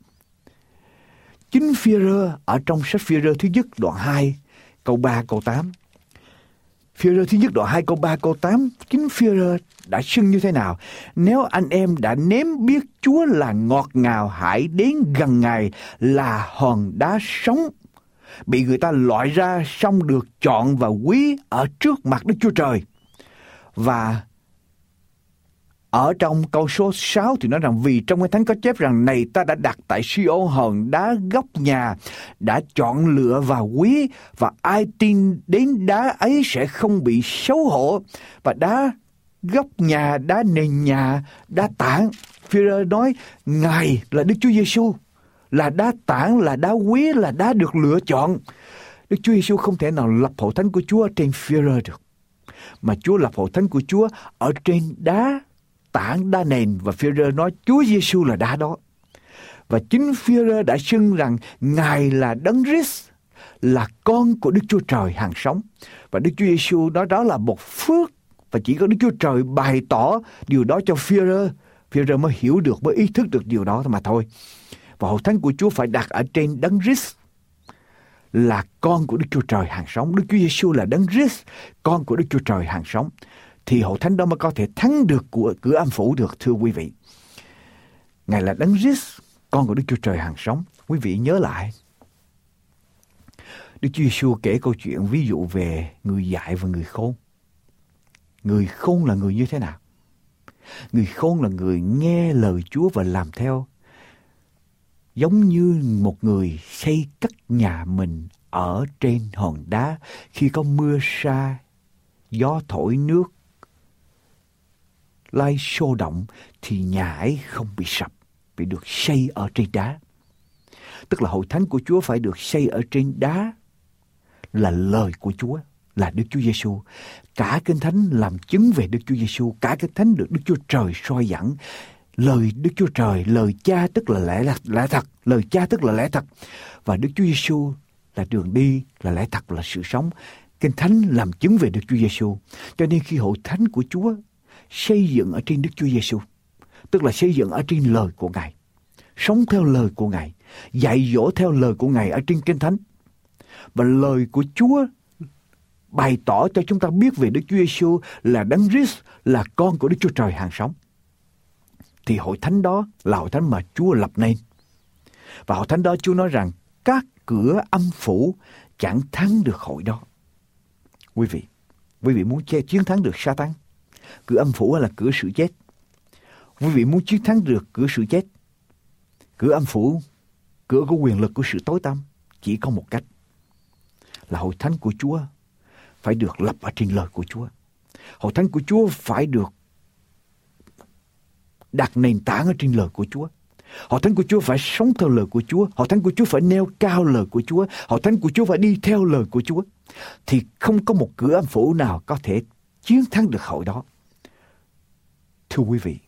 Chính Führer ở trong sách Führer thứ nhất đoạn 2, câu 3, câu 8. Führer thứ nhất đoạn 2 câu 3 câu 8, chính Führer đã xưng như thế nào? Nếu anh em đã nếm biết Chúa là ngọt ngào hãy đến gần Ngài là hòn đá sống bị người ta loại ra xong được chọn và quý ở trước mặt Đức Chúa Trời. Và ở trong câu số 6 thì nói rằng vì trong cái thánh có chép rằng này ta đã đặt tại Siô hòn đá góc nhà, đã chọn lựa và quý và ai tin đến đá ấy sẽ không bị xấu hổ. Và đá góc nhà, đá nền nhà, đá tảng. Führer nói Ngài là Đức Chúa Giêsu là đá tảng, là đá quý, là đá được lựa chọn. Đức Chúa Giêsu không thể nào lập hội thánh của Chúa trên Führer được. Mà Chúa lập hội thánh của Chúa ở trên đá tảng, đá nền và Führer nói Chúa Giêsu là đá đó. Và chính Führer đã xưng rằng Ngài là Đấng Christ, là con của Đức Chúa Trời hàng sống. Và Đức Chúa Giêsu nói đó là một phước và chỉ có Đức Chúa Trời bày tỏ điều đó cho Führer. Führer mới hiểu được, mới ý thức được điều đó mà thôi và hội thánh của Chúa phải đặt ở trên đấng Christ là con của Đức Chúa Trời hàng sống. Đức Chúa Giêsu là đấng Christ, con của Đức Chúa Trời hàng sống. Thì hội thánh đó mới có thể thắng được của cửa âm phủ được thưa quý vị. Ngài là đấng Christ, con của Đức Chúa Trời hàng sống. Quý vị nhớ lại. Đức Chúa Giêsu kể câu chuyện ví dụ về người dạy và người khôn. Người khôn là người như thế nào? Người khôn là người nghe lời Chúa và làm theo giống như một người xây cất nhà mình ở trên hòn đá khi có mưa sa, gió thổi nước lai sôi động thì nhà ấy không bị sập, bị được xây ở trên đá. Tức là hội thánh của Chúa phải được xây ở trên đá là lời của Chúa, là Đức Chúa Giêsu. Cả kinh thánh làm chứng về Đức Chúa Giêsu, cả kinh thánh được Đức Chúa Trời soi dẫn lời Đức Chúa Trời, lời Cha tức là lẽ là lẽ thật, lời Cha tức là lẽ thật và Đức Chúa Giêsu là đường đi, là lẽ thật, là sự sống. Kinh Thánh làm chứng về Đức Chúa Giêsu. Cho nên khi hội thánh của Chúa xây dựng ở trên Đức Chúa Giêsu, tức là xây dựng ở trên lời của Ngài, sống theo lời của Ngài, dạy dỗ theo lời của Ngài ở trên Kinh Thánh. Và lời của Chúa bày tỏ cho chúng ta biết về Đức Chúa Giêsu là Đấng Christ, là con của Đức Chúa Trời hàng sống thì hội thánh đó là hội thánh mà Chúa lập nên. Và hội thánh đó Chúa nói rằng các cửa âm phủ chẳng thắng được hội đó. Quý vị, quý vị muốn che chiến thắng được Satan cửa âm phủ là cửa sự chết. Quý vị muốn chiến thắng được cửa sự chết. Cửa âm phủ, cửa của quyền lực của sự tối tăm chỉ có một cách là hội thánh của Chúa phải được lập ở trên lời của Chúa. Hội thánh của Chúa phải được đặt nền tảng ở trên lời của Chúa. Hội thánh của Chúa phải sống theo lời của Chúa. Hội thánh của Chúa phải nêu cao lời của Chúa. Hội thánh của Chúa phải đi theo lời của Chúa. Thì không có một cửa âm phủ nào có thể chiến thắng được hội đó. Thưa quý vị,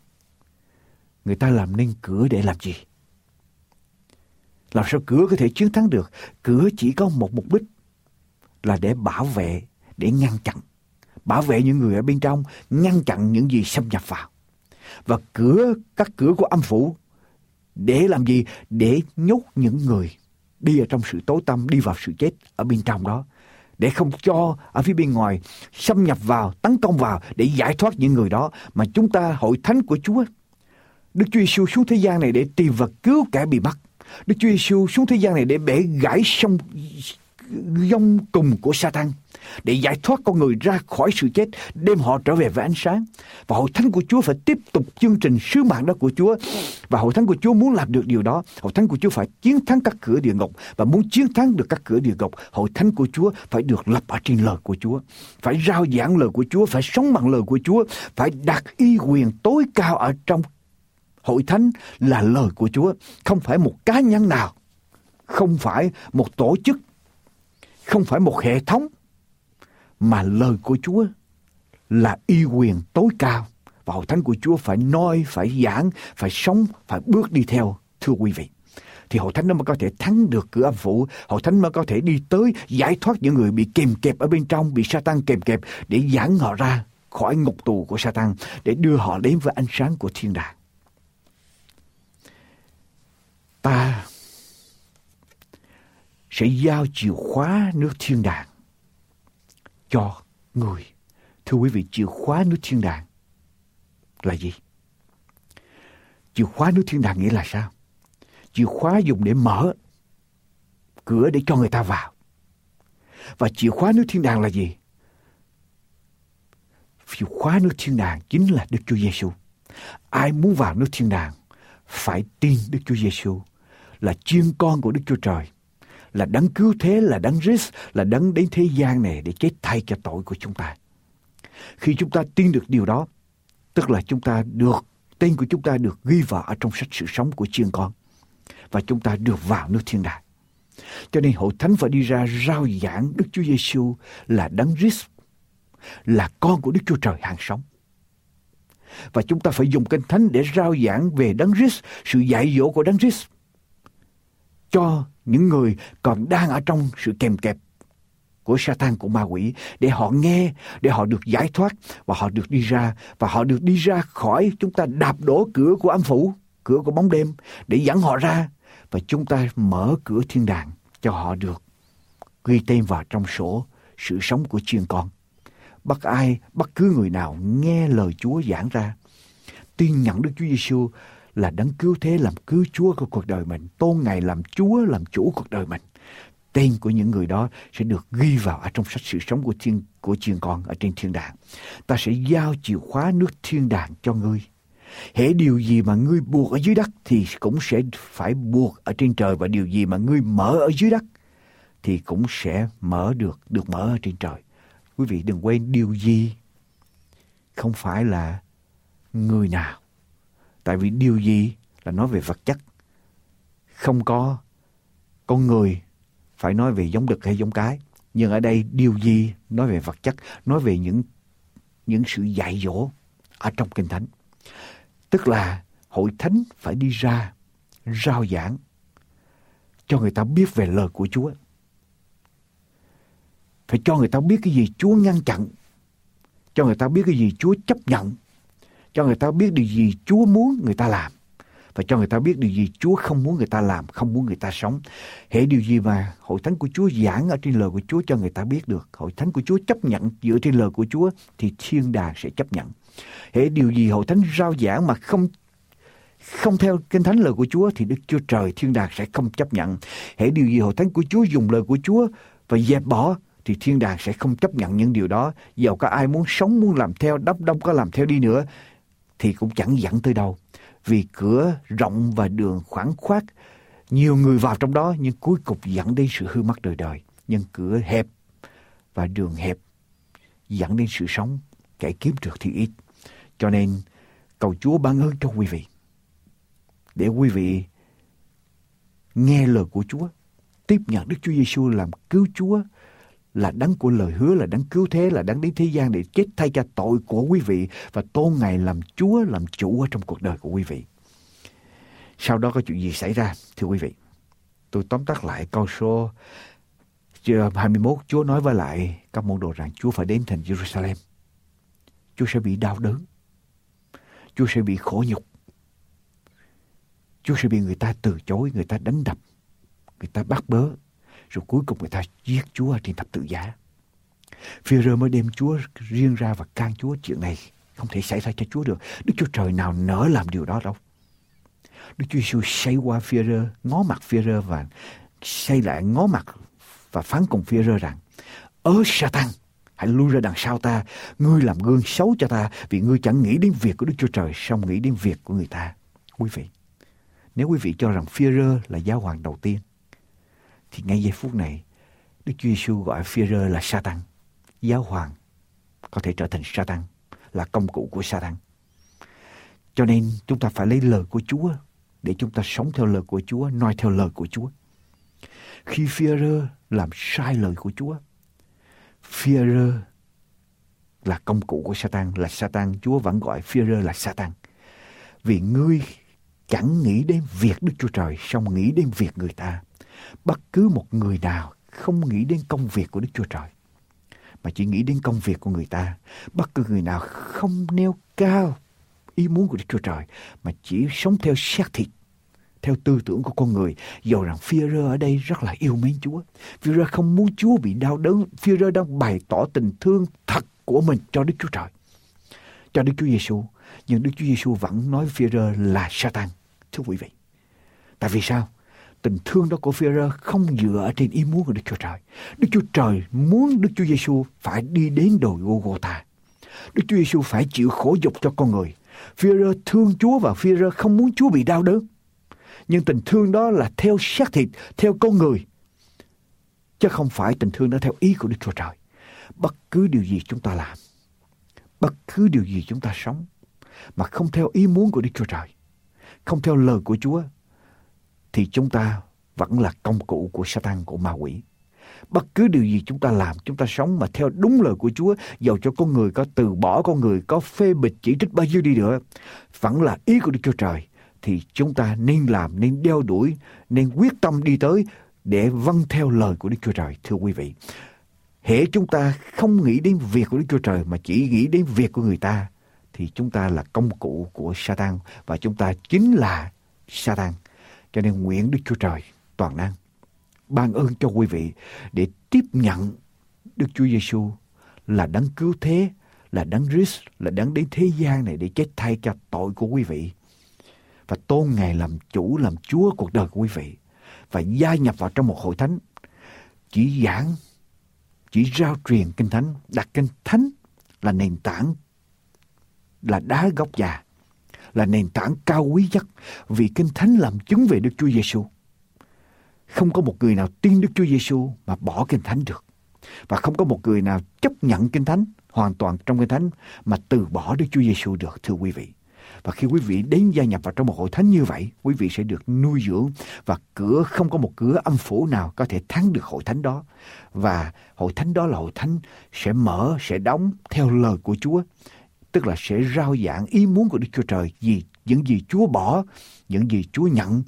người ta làm nên cửa để làm gì? Làm sao cửa có thể chiến thắng được? Cửa chỉ có một mục đích là để bảo vệ, để ngăn chặn. Bảo vệ những người ở bên trong, ngăn chặn những gì xâm nhập vào. Và cửa, các cửa của âm phủ để làm gì? Để nhốt những người đi ở trong sự tối tăm, đi vào sự chết ở bên trong đó. Để không cho ở phía bên ngoài xâm nhập vào, tấn công vào để giải thoát những người đó. Mà chúng ta hội thánh của Chúa, Đức Chúa Giêsu xuống thế gian này để tìm và cứu kẻ bị bắt. Đức Chúa Giêsu xuống thế gian này để bẻ gãy sông dông cùng của Satan để giải thoát con người ra khỏi sự chết, đem họ trở về với ánh sáng. Và hội thánh của Chúa phải tiếp tục chương trình sứ mạng đó của Chúa. Và hội thánh của Chúa muốn làm được điều đó, hội thánh của Chúa phải chiến thắng các cửa địa ngục. Và muốn chiến thắng được các cửa địa ngục, hội thánh của Chúa phải được lập ở trên lời của Chúa, phải rao giảng lời của Chúa, phải sống bằng lời của Chúa, phải đặt y quyền tối cao ở trong hội thánh là lời của Chúa, không phải một cá nhân nào, không phải một tổ chức, không phải một hệ thống, mà lời của Chúa là y quyền tối cao. Và hội thánh của Chúa phải nói, phải giảng, phải sống, phải bước đi theo, thưa quý vị. Thì hội thánh nó mới có thể thắng được cửa âm phủ, hội thánh mới có thể đi tới giải thoát những người bị kìm kẹp ở bên trong, bị Satan kìm kẹp để giảng họ ra khỏi ngục tù của Satan, để đưa họ đến với ánh sáng của thiên đàng. Ta sẽ giao chìa khóa nước thiên đàng cho người. Thưa quý vị, chìa khóa nước thiên đàng là gì? Chìa khóa nước thiên đàng nghĩa là sao? Chìa khóa dùng để mở cửa để cho người ta vào. Và chìa khóa nước thiên đàng là gì? Chìa khóa nước thiên đàng chính là Đức Chúa Giêsu. Ai muốn vào nước thiên đàng phải tin Đức Chúa Giêsu là chiên con của Đức Chúa Trời là đấng cứu thế, là đấng Christ, là đấng đến thế gian này để chết thay cho tội của chúng ta. Khi chúng ta tin được điều đó, tức là chúng ta được, tên của chúng ta được ghi vào ở trong sách sự sống của chiên con. Và chúng ta được vào nước thiên đàng. Cho nên hội thánh phải đi ra rao giảng Đức Chúa Giêsu là đấng Christ, là con của Đức Chúa Trời hàng sống. Và chúng ta phải dùng kinh thánh để rao giảng về đấng Christ, sự dạy dỗ của đấng Christ cho những người còn đang ở trong sự kèm kẹp của Satan của ma quỷ để họ nghe, để họ được giải thoát và họ được đi ra và họ được đi ra khỏi chúng ta đạp đổ cửa của âm phủ, cửa của bóng đêm để dẫn họ ra và chúng ta mở cửa thiên đàng cho họ được ghi tên vào trong sổ sự sống của chiên con. Bất ai, bất cứ người nào nghe lời Chúa giảng ra, tin nhận Đức Chúa Giêsu là đấng cứu thế làm cứu Chúa của cuộc đời mình, tôn Ngài làm Chúa, làm chủ cuộc đời mình. Tên của những người đó sẽ được ghi vào ở trong sách sự sống của thiên của chiên con ở trên thiên đàng. Ta sẽ giao chìa khóa nước thiên đàng cho ngươi. Hễ điều gì mà ngươi buộc ở dưới đất thì cũng sẽ phải buộc ở trên trời và điều gì mà ngươi mở ở dưới đất thì cũng sẽ mở được, được mở ở trên trời. Quý vị đừng quên điều gì không phải là người nào Tại vì điều gì là nói về vật chất. Không có con người phải nói về giống đực hay giống cái. Nhưng ở đây điều gì nói về vật chất, nói về những những sự dạy dỗ ở trong kinh thánh. Tức là hội thánh phải đi ra rao giảng cho người ta biết về lời của Chúa. Phải cho người ta biết cái gì Chúa ngăn chặn. Cho người ta biết cái gì Chúa chấp nhận cho người ta biết điều gì Chúa muốn người ta làm và cho người ta biết điều gì Chúa không muốn người ta làm, không muốn người ta sống. Hệ điều gì mà hội thánh của Chúa giảng ở trên lời của Chúa cho người ta biết được, hội thánh của Chúa chấp nhận dựa trên lời của Chúa thì thiên đàng sẽ chấp nhận. Hệ điều gì hội thánh rao giảng mà không không theo kinh thánh lời của Chúa thì Đức Chúa Trời thiên đàng sẽ không chấp nhận. Hễ điều gì hội thánh của Chúa dùng lời của Chúa và dẹp bỏ thì thiên đàng sẽ không chấp nhận những điều đó. Dầu có ai muốn sống, muốn làm theo, đắp đông có làm theo đi nữa thì cũng chẳng dẫn tới đâu. Vì cửa rộng và đường khoảng khoát, nhiều người vào trong đó nhưng cuối cùng dẫn đến sự hư mất đời đời. Nhưng cửa hẹp và đường hẹp dẫn đến sự sống, kẻ kiếm được thì ít. Cho nên cầu Chúa ban ơn cho quý vị. Để quý vị nghe lời của Chúa, tiếp nhận Đức Chúa Giêsu làm cứu Chúa, là đấng của lời hứa, là đấng cứu thế, là đấng đến thế gian để chết thay cho tội của quý vị và tôn Ngài làm Chúa, làm chủ ở trong cuộc đời của quý vị. Sau đó có chuyện gì xảy ra, thưa quý vị? Tôi tóm tắt lại câu số 21, Chúa nói với lại các môn đồ rằng Chúa phải đến thành Jerusalem. Chúa sẽ bị đau đớn. Chúa sẽ bị khổ nhục. Chúa sẽ bị người ta từ chối, người ta đánh đập, người ta bắt bớ. Rồi cuối cùng người ta giết Chúa ở trên thập tự giá. Phi-rơ mới đem Chúa riêng ra và can Chúa chuyện này không thể xảy ra cho Chúa được. Đức Chúa Trời nào nỡ làm điều đó đâu. Đức Chúa Giêsu xây qua Phi-rơ, ngó mặt Phi-rơ và xây lại ngó mặt và phán cùng Phi-rơ rằng: "Ơ Satan, hãy lui ra đằng sau ta, ngươi làm gương xấu cho ta, vì ngươi chẳng nghĩ đến việc của Đức Chúa Trời, song nghĩ đến việc của người ta." Quý vị, nếu quý vị cho rằng Phi-rơ là giáo hoàng đầu tiên, thì ngay giây phút này, Đức Chúa Giêsu gọi Phi-rơ là Satan, giáo hoàng có thể trở thành Satan, là công cụ của Satan. Cho nên chúng ta phải lấy lời của Chúa để chúng ta sống theo lời của Chúa, nói theo lời của Chúa. Khi Phi-rơ làm sai lời của Chúa, Phi-rơ là công cụ của Satan, là Satan, Chúa vẫn gọi Phi-rơ là Satan. Vì ngươi chẳng nghĩ đến việc Đức Chúa Trời, xong nghĩ đến việc người ta. Bất cứ một người nào không nghĩ đến công việc của Đức Chúa Trời, mà chỉ nghĩ đến công việc của người ta. Bất cứ người nào không nêu cao ý muốn của Đức Chúa Trời, mà chỉ sống theo xác thịt, theo tư tưởng của con người. Dầu rằng Phi-rơ ở đây rất là yêu mến Chúa. Phi-rơ không muốn Chúa bị đau đớn. Phi-rơ đang bày tỏ tình thương thật của mình cho Đức Chúa Trời. Cho Đức Chúa Giêsu. Nhưng Đức Chúa Giêsu vẫn nói Phi-rơ là Satan. Thưa quý vị. Tại vì sao? Tình thương đó của Führer không dựa ở trên ý muốn của Đức Chúa Trời. Đức Chúa Trời muốn Đức Chúa Giêsu phải đi đến đồi Gô-gô-ta. Đức Chúa Giêsu phải chịu khổ dục cho con người. Führer thương Chúa và Führer không muốn Chúa bị đau đớn. Nhưng tình thương đó là theo xác thịt, theo con người. Chứ không phải tình thương đó theo ý của Đức Chúa Trời. Bất cứ điều gì chúng ta làm, bất cứ điều gì chúng ta sống, mà không theo ý muốn của Đức Chúa Trời, không theo lời của Chúa, thì chúng ta vẫn là công cụ của Satan, của ma quỷ. Bất cứ điều gì chúng ta làm, chúng ta sống mà theo đúng lời của Chúa, dầu cho con người có từ bỏ con người, có phê bịch chỉ trích bao nhiêu đi nữa, vẫn là ý của Đức Chúa Trời thì chúng ta nên làm, nên đeo đuổi, nên quyết tâm đi tới để vâng theo lời của Đức Chúa Trời, thưa quý vị. Hễ chúng ta không nghĩ đến việc của Đức Chúa Trời mà chỉ nghĩ đến việc của người ta, thì chúng ta là công cụ của Satan và chúng ta chính là Satan. Cho nên nguyện Đức Chúa Trời toàn năng ban ơn cho quý vị để tiếp nhận Đức Chúa Giêsu là đấng cứu thế, là đấng Christ, là đấng đến thế gian này để chết thay cho tội của quý vị. Và tôn Ngài làm chủ, làm Chúa cuộc đời của quý vị và gia nhập vào trong một hội thánh. Chỉ giảng, chỉ rao truyền kinh thánh, đặt kinh thánh là nền tảng, là đá gốc già, là nền tảng cao quý nhất vì kinh thánh làm chứng về Đức Chúa Giêsu. Không có một người nào tin Đức Chúa Giêsu mà bỏ kinh thánh được. Và không có một người nào chấp nhận kinh thánh hoàn toàn trong kinh thánh mà từ bỏ Đức Chúa Giêsu được thưa quý vị. Và khi quý vị đến gia nhập vào trong một hội thánh như vậy, quý vị sẽ được nuôi dưỡng và cửa không có một cửa âm phủ nào có thể thắng được hội thánh đó. Và hội thánh đó là hội thánh sẽ mở, sẽ đóng theo lời của Chúa. Tức là sẽ rao giảng ý muốn của Đức Chúa Trời, gì những gì Chúa bỏ, những gì Chúa nhận,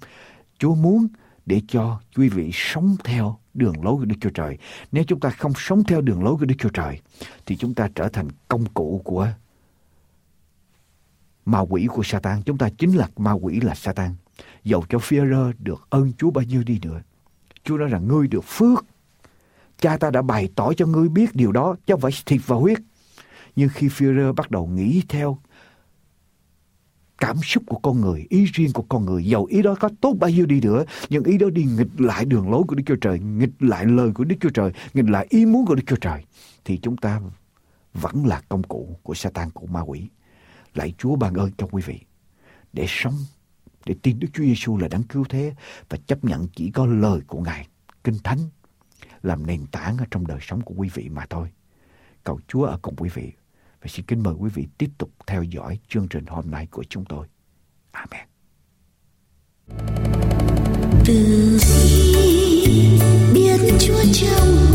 Chúa muốn để cho quý vị sống theo đường lối của Đức Chúa Trời. Nếu chúng ta không sống theo đường lối của Đức Chúa Trời, thì chúng ta trở thành công cụ của ma quỷ của Satan. Chúng ta chính là ma quỷ là Satan. Dầu cho Führer được ơn Chúa bao nhiêu đi nữa. Chúa nói rằng ngươi được phước. Cha ta đã bày tỏ cho ngươi biết điều đó, chứ không phải thịt và huyết. Nhưng khi Führer bắt đầu nghĩ theo cảm xúc của con người, ý riêng của con người, dầu ý đó có tốt bao nhiêu đi nữa, nhưng ý đó đi nghịch lại đường lối của Đức Chúa Trời, nghịch lại lời của Đức Chúa Trời, nghịch lại ý muốn của Đức Chúa Trời, thì chúng ta vẫn là công cụ của Satan của ma quỷ. Lạy Chúa ban ơn cho quý vị để sống, để tin Đức Chúa Giêsu là đáng cứu thế và chấp nhận chỉ có lời của Ngài, Kinh Thánh làm nền tảng ở trong đời sống của quý vị mà thôi. Cầu Chúa ở cùng quý vị và xin kính mời quý vị tiếp tục theo dõi chương trình hôm nay của chúng tôi. Amen. Từ biết Chúa trong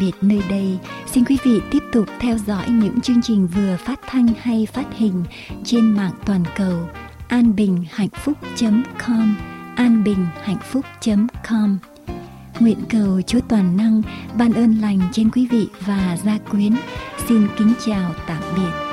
biệt nơi đây, xin quý vị tiếp tục theo dõi những chương trình vừa phát thanh hay phát hình trên mạng toàn cầu anbinhhạnhphúc.com anbinhhạnhphúc.com Nguyện cầu Chúa Toàn Năng ban ơn lành trên quý vị và gia quyến. Xin kính chào tạm biệt.